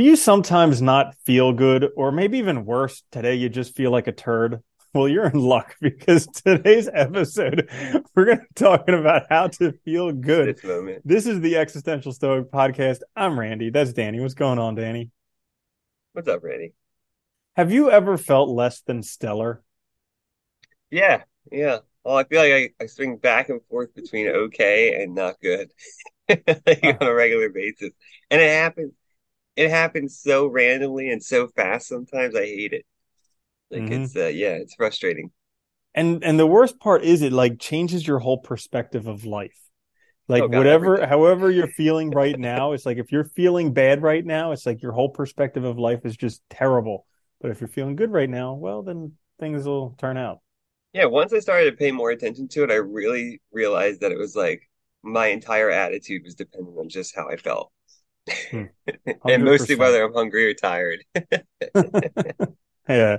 Do you sometimes not feel good, or maybe even worse, today you just feel like a turd? Well, you're in luck because today's episode, we're going to be talking about how to feel good. This. This is the Existential Stoic Podcast. I'm Randy. That's Danny. What's going on, Danny? What's up, Randy? Have you ever felt less than stellar? Yeah, yeah. Well, I feel like I, I swing back and forth between okay and not good like ah. on a regular basis. And it happens it happens so randomly and so fast sometimes I hate it. Like Mhm. it's uh, yeah, it's frustrating. And and the worst part is it like changes your whole perspective of life. Like Oh, God, whatever everything. however you're feeling right now, it's like if you're feeling bad right now, it's like your whole perspective of life is just terrible. But if you're feeling good right now, well then things will turn out. Yeah, once I started to pay more attention to it, I really realized that it was like my entire attitude was dependent on just how I felt. Hmm. and mostly whether I'm hungry or tired. Yeah,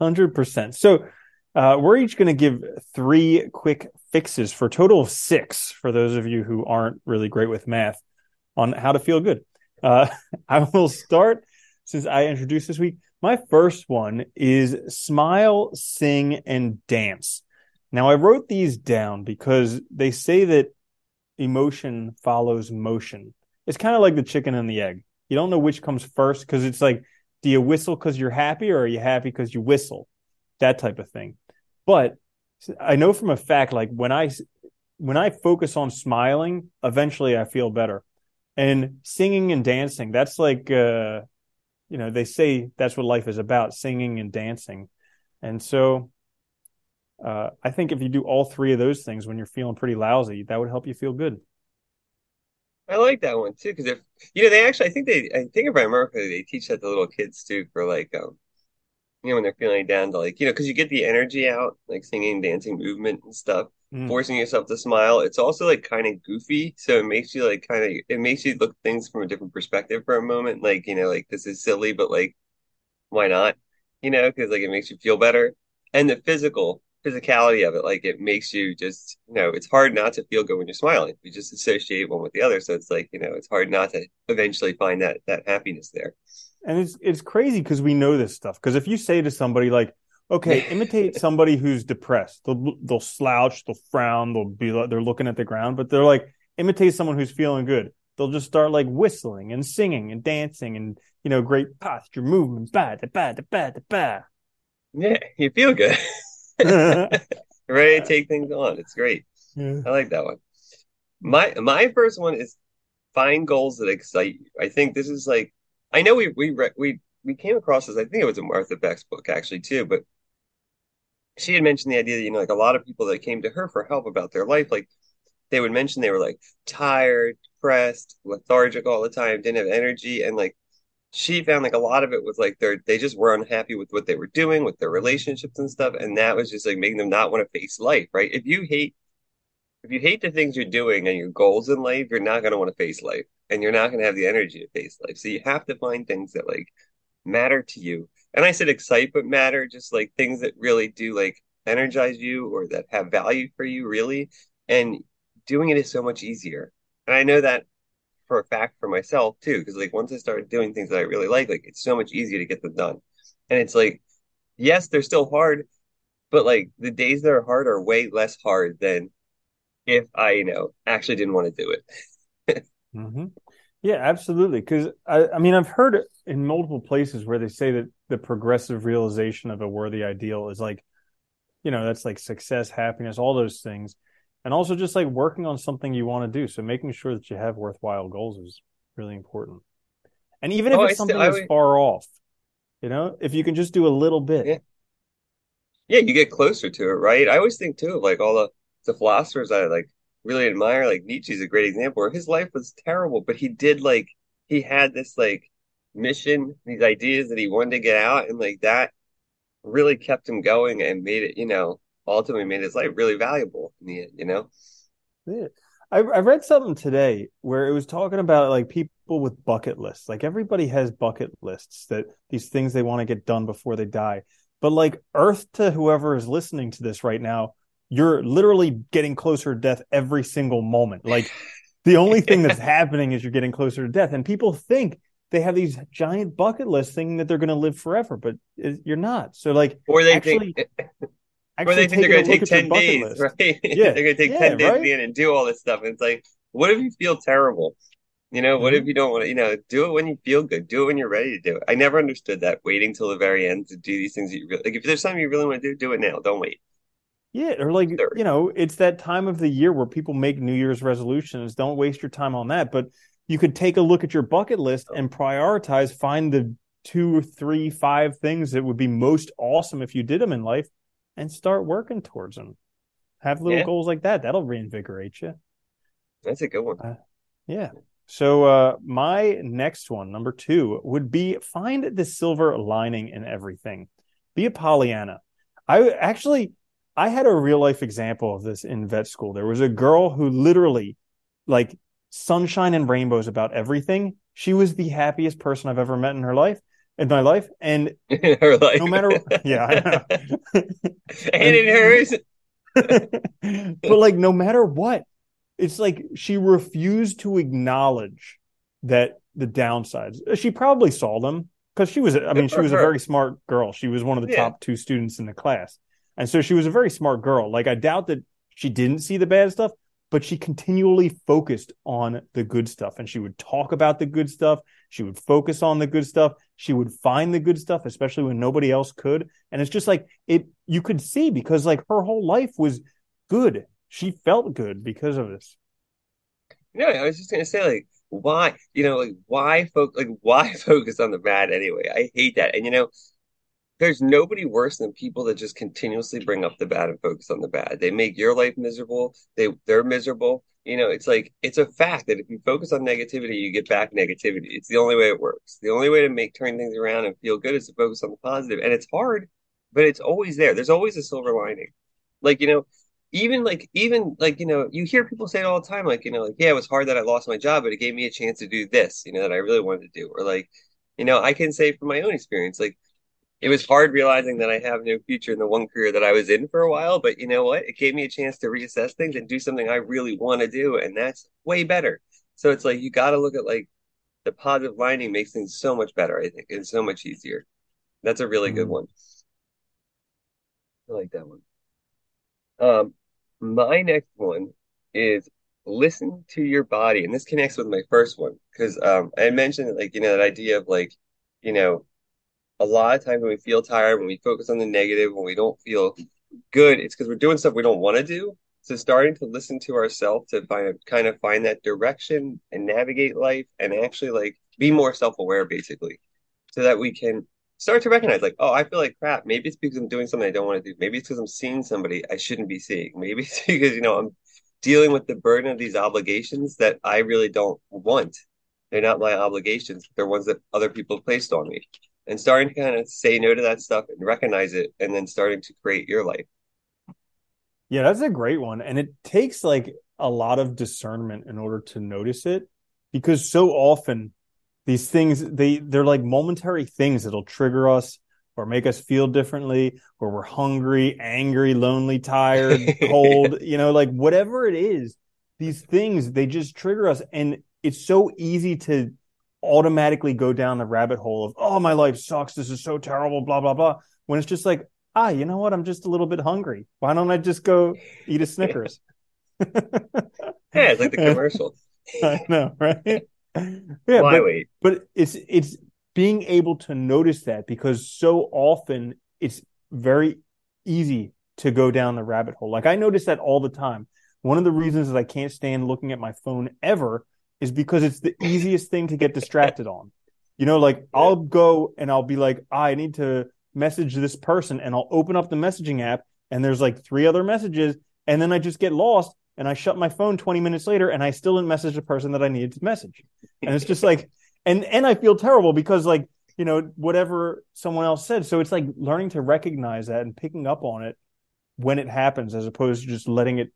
hundred percent. So uh, we're each going to give three quick fixes for a total of six for those of you who aren't really great with math on how to feel good. Uh, I will start since I introduced this week. My first one is smile, sing, and dance. Now I wrote these down because they say that emotion follows motion. It's kind of like the chicken and the egg. You don't know which comes first because it's like do you whistle because you're happy or are you happy because you whistle? That type of thing. But i know from a fact like when i when i focus on smiling eventually i feel better. And singing and dancing that's like uh you know they say that's what life is about singing and dancing. And so uh i think if you do all three of those things when you're feeling pretty lousy that would help you feel good I like that one too because if you know they actually I think they I think if I remember correctly they teach that to little kids too for like um you know when they're feeling down to like you know because you get the energy out like singing dancing movement and stuff Mm. forcing yourself to smile. It's also like kind of goofy so it makes you like kind of it makes you look at things from a different perspective for a moment like you know like this is silly but like why not? You know because like it makes you feel better. And the physical physicality of it like it makes you just you know it's hard not to feel good when you're smiling you just associate one with the other so it's like you know it's hard not to eventually find that that happiness there and it's it's crazy because we know this stuff. Because if you say to somebody like, "Okay, imitate somebody who's depressed," they'll they'll slouch, they'll frown, they'll be like they're looking at the ground, but they're like, imitate someone who's feeling good. They'll just start like whistling and singing and dancing and you know great posture movements. Ba da ba da ba da ba. yeah you feel good ready to take things on it's great I like that one. My my first one is find goals that excite you. I think this is like I know we we we we came across this. I think it was a Martha Beck's book actually too, but she had mentioned the idea that you know like a lot of people that came to her for help about their life, like they would mention they were like tired, depressed, lethargic all the time, didn't have energy, and like she found like a lot of it was like they're they just were unhappy with what they were doing with their relationships and stuff, and that was just like making them not want to face life. Right? If you hate if you hate the things you're doing and your goals in life, you're not going to want to face life and you're not going to have the energy to face life. So you have to find things that like matter to you. And I said excite but matter, just like things that really do like energize you or that have value for you, really. And doing it is so much easier. And I know that for a fact for myself too, because like once I started doing things that I really like, like it's so much easier to get them done. And it's like, yes, they're still hard, but like the days that are hard are way less hard than if I, you know, actually didn't want to do it. hmm Yeah, absolutely. Because I, I mean, I've heard in multiple places where they say that the progressive realization of a worthy ideal is like, you know, that's like success, happiness, all those things. And also just like working on something you want to do. So making sure that you have worthwhile goals is really important. And even if Oh, it's something I that's would- far off, you know, if you can just do a little bit. Yeah. Yeah, you get closer to it, right? I always think too of like all the, the philosophers I like really admire, like Nietzsche's a great example where his life was terrible, but he did like he had this like mission, these ideas that he wanted to get out, and like that really kept him going and made it, you know, ultimately made his life really valuable in the end, you know? Yeah. I, I read something today where it was talking about like people with bucket lists. Like everybody has bucket lists that these things they want to get done before they die. But like Earth to whoever is listening to this right now, you're literally getting closer to death every single moment. Like the only thing that's happening is you're getting closer to death. And people think they have these giant bucket lists thinking that they're going to live forever, but you're not. So like, or they actually, think, or they think they're going to take ten days, list. right? Yeah, they're going to take yeah, ten days right? and do all this stuff. And it's like, what if you feel terrible? You know, what mm-hmm. if you don't want to, you know, do it when you feel good, do it when you're ready to do it. I never understood that waiting till the very end to do these things that you really like. If there's something you really want to do, do it now. Don't wait. Yeah, or like you know, it's that time of the year where people make New Year's resolutions. Don't waste your time on that. But you could take a look at your bucket list and prioritize, find the two or three, five things that would be most awesome if you did them in life, and start working towards them. Have little yeah. goals like that. That'll reinvigorate you. That's a good one. Uh, yeah. So uh, my next one, number two, would be find the silver lining in everything. Be a Pollyanna. I actually I had a real life example of this in vet school. There was a girl who literally like sunshine and rainbows about everything. She was the happiest person I've ever met in her life, in my life, and her life. no matter yeah, I know. and in hers. but like no matter what, it's like she refused to acknowledge that the downsides. She probably saw them because she was. I mean, she was a very smart girl. She was one of the yeah. top two students in the class, and so she was a very smart girl. Like I doubt that she didn't see the bad stuff, but she continually focused on the good stuff, and she would talk about the good stuff. She would focus on the good stuff. She would find the good stuff, especially when nobody else could. And it's just like it. You could see because like her whole life was good she felt good because of this. No, I was just gonna say like why you know like why focus like why focus on the bad anyway? I hate that, and you know there's nobody worse than people that just continuously bring up the bad and focus on the bad. They make your life miserable. They they're miserable. You know, it's like it's a fact that if you focus on negativity, you get back negativity. It's the only way it works. The only way to make turn things around and feel good is to focus on the positive. And it's hard, but it's always there. There's always a silver lining. Like, you know, even like even like you know you hear people say it all the time like you know like yeah it was hard that i lost my job but it gave me a chance to do this you know that i really wanted to do or like you know i can say from my own experience like it was hard realizing that i have no future in the one career that i was in for a while but you know what it gave me a chance to reassess things and do something i really want to do and that's way better so it's like you got to look at like the positive lining makes things so much better i think and so much easier that's a really mm. good one i like that one um my next one is listen to your body. And this connects with my first one because um, I mentioned like, you know, that idea of like, you know, a lot of times when we feel tired, when we focus on the negative, when we don't feel good, it's because we're doing stuff we don't want to do. So starting to listen to ourselves to find kind of find that direction and navigate life and actually like be more self-aware basically so that we can start to recognize like, oh, I feel like crap. Maybe it's because I'm doing something I don't want to do. Maybe it's because I'm seeing somebody I shouldn't be seeing. Maybe it's because, you know, I'm dealing with the burden of these obligations that I really don't want. They're not my obligations. They're ones that other people placed on me. And starting to kind of say no to that stuff and recognize it and then starting to create your life. Yeah, that's a great one. And it takes like a lot of discernment in order to notice it because so often these things they they're like momentary things that'll trigger us or make us feel differently or we're hungry angry lonely tired cold you know like whatever it is these things they just trigger us and it's so easy to automatically go down the rabbit hole of oh my life sucks. This is so terrible blah blah blah when it's just like ah you know what? I'm just a little bit hungry. Why don't i just go eat a snickers? Yeah it's like the commercial. I know right? Yeah, Why but, wait? But it's it's being able to notice that because so often it's very easy to go down the rabbit hole. Like I notice that all the time. One of the reasons that I can't stand looking at my phone ever is because it's the easiest thing to get distracted on. You know, like I'll go and I'll be like, I need to message this person, and I'll open up the messaging app, and there's like three other messages, and then I just get lost and I shut my phone 20 minutes later and I still didn't message the person that I needed to message. And it's just like, and, and I feel terrible because like, you know, whatever someone else said. So it's like learning to recognize that and picking up on it when it happens as opposed to just letting it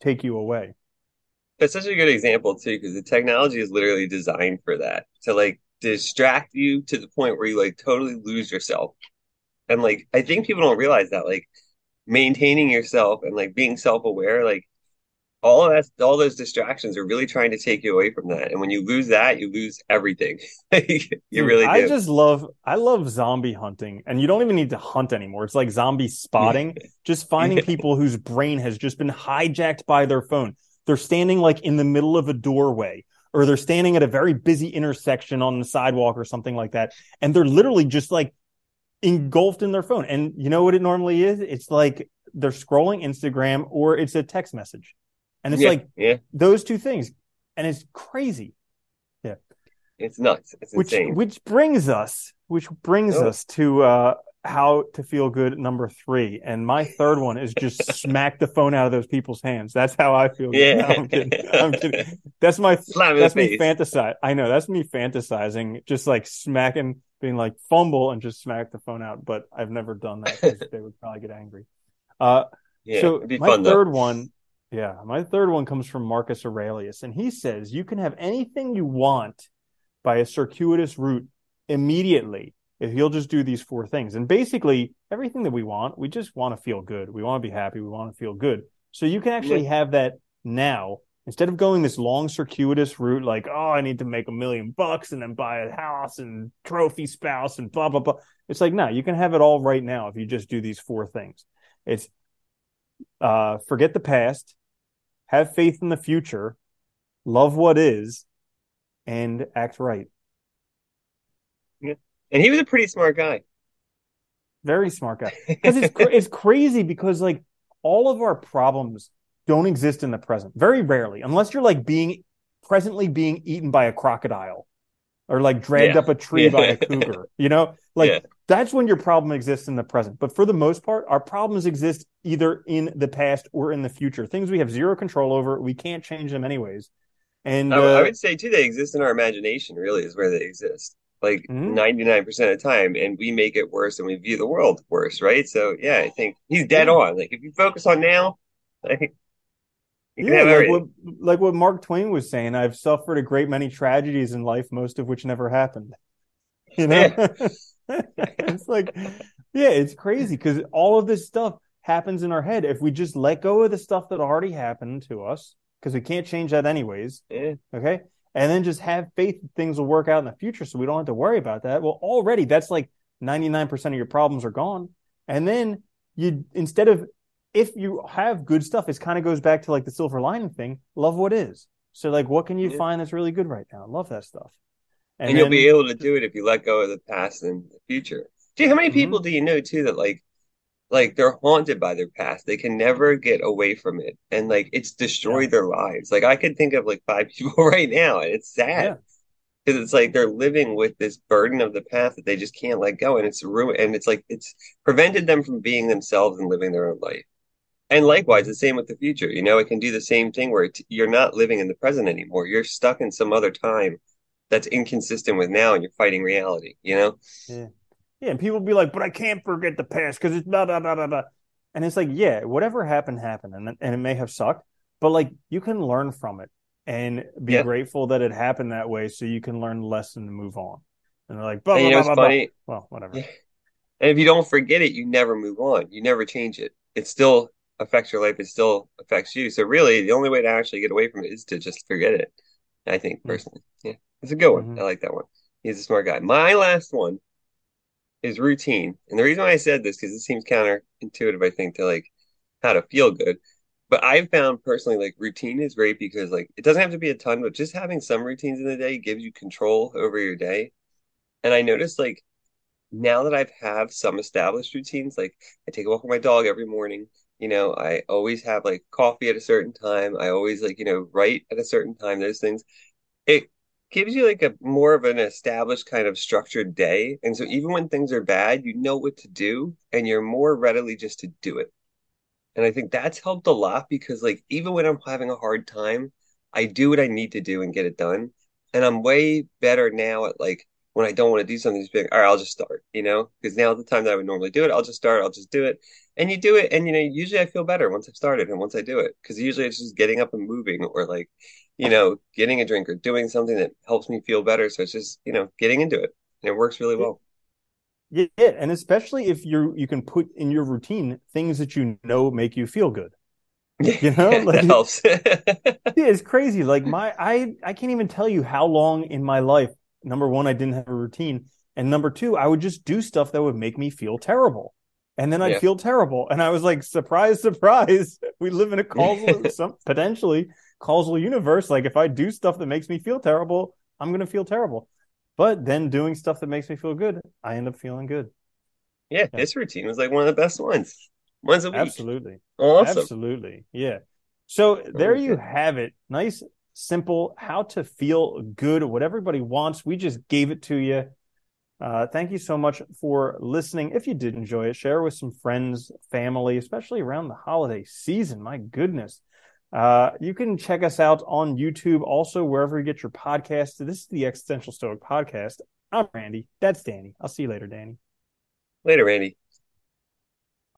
take you away. That's such a good example too, because the technology is literally designed for that to like distract you to the point where you like totally lose yourself. And like, I think people don't realize that like maintaining yourself and like being self aware, like all of that, all those distractions are really trying to take you away from that. And when you lose that, you lose everything. you Dude, really do. I just love, I love zombie hunting, and you don't even need to hunt anymore. It's like zombie spotting, just finding people whose brain has just been hijacked by their phone. They're standing like in the middle of a doorway, or they're standing at a very busy intersection on the sidewalk or something like that, and they're literally just like engulfed in their phone. And you know what it normally is? It's like they're scrolling Instagram or it's a text message. And it's yeah, like yeah. those two things. And it's crazy. Yeah. It's nuts. It's which, insane. Which brings us, which brings oh. us to uh how to feel good number three. And my third one is just smack the phone out of those people's hands. That's how I feel. Yeah. No, I'm kidding. I'm kidding. That's my that's me fantasize. I know that's me fantasizing, just like smacking, being like fumble and just smack the phone out. But I've never done that because they would probably get angry. Uh yeah, so my fun, third though. one yeah, my third one comes from Marcus Aurelius, and he says you can have anything you want by a circuitous route immediately if you'll just do these four things. And basically, everything that we want, we just want to feel good. We want to be happy. We want to feel good. So you can actually have that now instead of going this long circuitous route like oh i need to make a million bucks and then buy a house and trophy spouse and blah blah blah it's like no you can have it all right now if you just do these four things it's uh forget the past have faith in the future, love what is, and act right. And he was a pretty smart guy. Very smart guy. Because it's it's crazy because like all of our problems don't exist in the present. Very rarely, unless you're like being presently being eaten by a crocodile or like dragged yeah. up a tree yeah. by a cougar. You know, like yeah. that's when your problem exists in the present. But for the most part, our problems exist either in the past or in the future. Things we have zero control over. We can't change them anyways. And I, uh, I would say too, they exist in our imagination. Really, is where they exist. Like mm-hmm. 99 percent of the time, and we make it worse, and we view the world worse, right? So yeah, I think he's dead on. Like if you focus on now, like yeah, like what, like what Mark Twain was saying, I've suffered a great many tragedies in life, most of which never happened. You know, yeah. it's like, yeah, it's crazy because all of this stuff happens in our head. If we just let go of the stuff that already happened to us, because we can't change that anyways. Yeah. Okay. And then just have faith that things will work out in the future so we don't have to worry about that. Well, already that's like 99% of your problems are gone. And then you, instead of if you have good stuff, it kind of goes back to like the silver lining thing. Love what is. So like, what can you yeah. find that's really good right now? Love that stuff. And, and you'll be able to do it if you let go of the past and the future. Gee, how many mm-hmm. people do you know too that like, like they're haunted by their past. They can never get away from it, and like it's destroyed yeah. their lives. Like I could think of like five people right now, and it's sad because yeah. it's like they're living with this burden of the past that they just can't let go, and it's ruined. And it's like it's prevented them from being themselves and living their own life. And likewise, the same with the future. You know, it can do the same thing where you're not living in the present anymore. You're stuck in some other time that's inconsistent with now, and you're fighting reality. You know? Yeah. Yeah. And people be like, "But I can't forget the past because it's blah blah blah blah blah." And it's like, yeah, whatever happened happened, and and it may have sucked, but like you can learn from it and be yeah. grateful that it happened that way, so you can learn the lesson and move on. And they're like, blah, blah, blah, blah. Blah. Well, whatever. Yeah. And if you don't forget it, you never move on. You never change it. It still affects your life, it still affects you. So really, the only way to actually get away from it is to just forget it. I think hmm. personally, yeah, it's a good one. Mm-hmm. I like that one. He's a smart guy. My last one is routine, and the reason why I said this because it seems counterintuitive, I think, to like how to feel good. But I've found personally, like routine is great because like it doesn't have to be a ton, but just having some routines in the day gives you control over your day. And I noticed like now that I've have some established routines, like I take a walk with my dog every morning you know i always have like coffee at a certain time i always like you know write at a certain time those things it gives you like a more of an established kind of structured day and so even when things are bad you know what to do and you're more readily just to do it and i think that's helped a lot because like even when i'm having a hard time i do what i need to do and get it done and i'm way better now at like when I don't want to do something, just being like, all right, I'll just start, you know, because now the time that I would normally do it, I'll just start, I'll just do it. And you do it. And, you know, usually I feel better once I've started and once I do it, because usually it's just getting up and moving or like, you know, getting a drink or doing something that helps me feel better. So it's just, you know, getting into it. And it works really well. Yeah. And especially if you you can put in your routine things that you know make you feel good. You know, Yeah, like that helps. Yeah, it's crazy. Like my, I, I can't even tell you how long in my life. Number one, I didn't have a routine, and number two, I would just do stuff that would make me feel terrible, and then I'd Yeah. feel terrible, and I was like, surprise, surprise, we live in a causal, some potentially causal universe. Like if I do stuff that makes me feel terrible, I'm gonna feel terrible. But then doing stuff that makes me feel good, I end up feeling good. yeah, Yeah. this routine was like one of the best ones. Once a week. Absolutely. Awesome. Absolutely. Yeah. So there you have it. Nice, simple, how to feel good, what everybody wants. We just gave it to you. Uh, thank you so much for listening. If you did enjoy it, share with some friends, family, especially around the holiday season. My goodness. Uh, you can check us out on YouTube, also wherever you get your podcasts. This is the Existential Stoic Podcast. I'm Randy. That's Danny. I'll see you later, Danny. Later, Randy.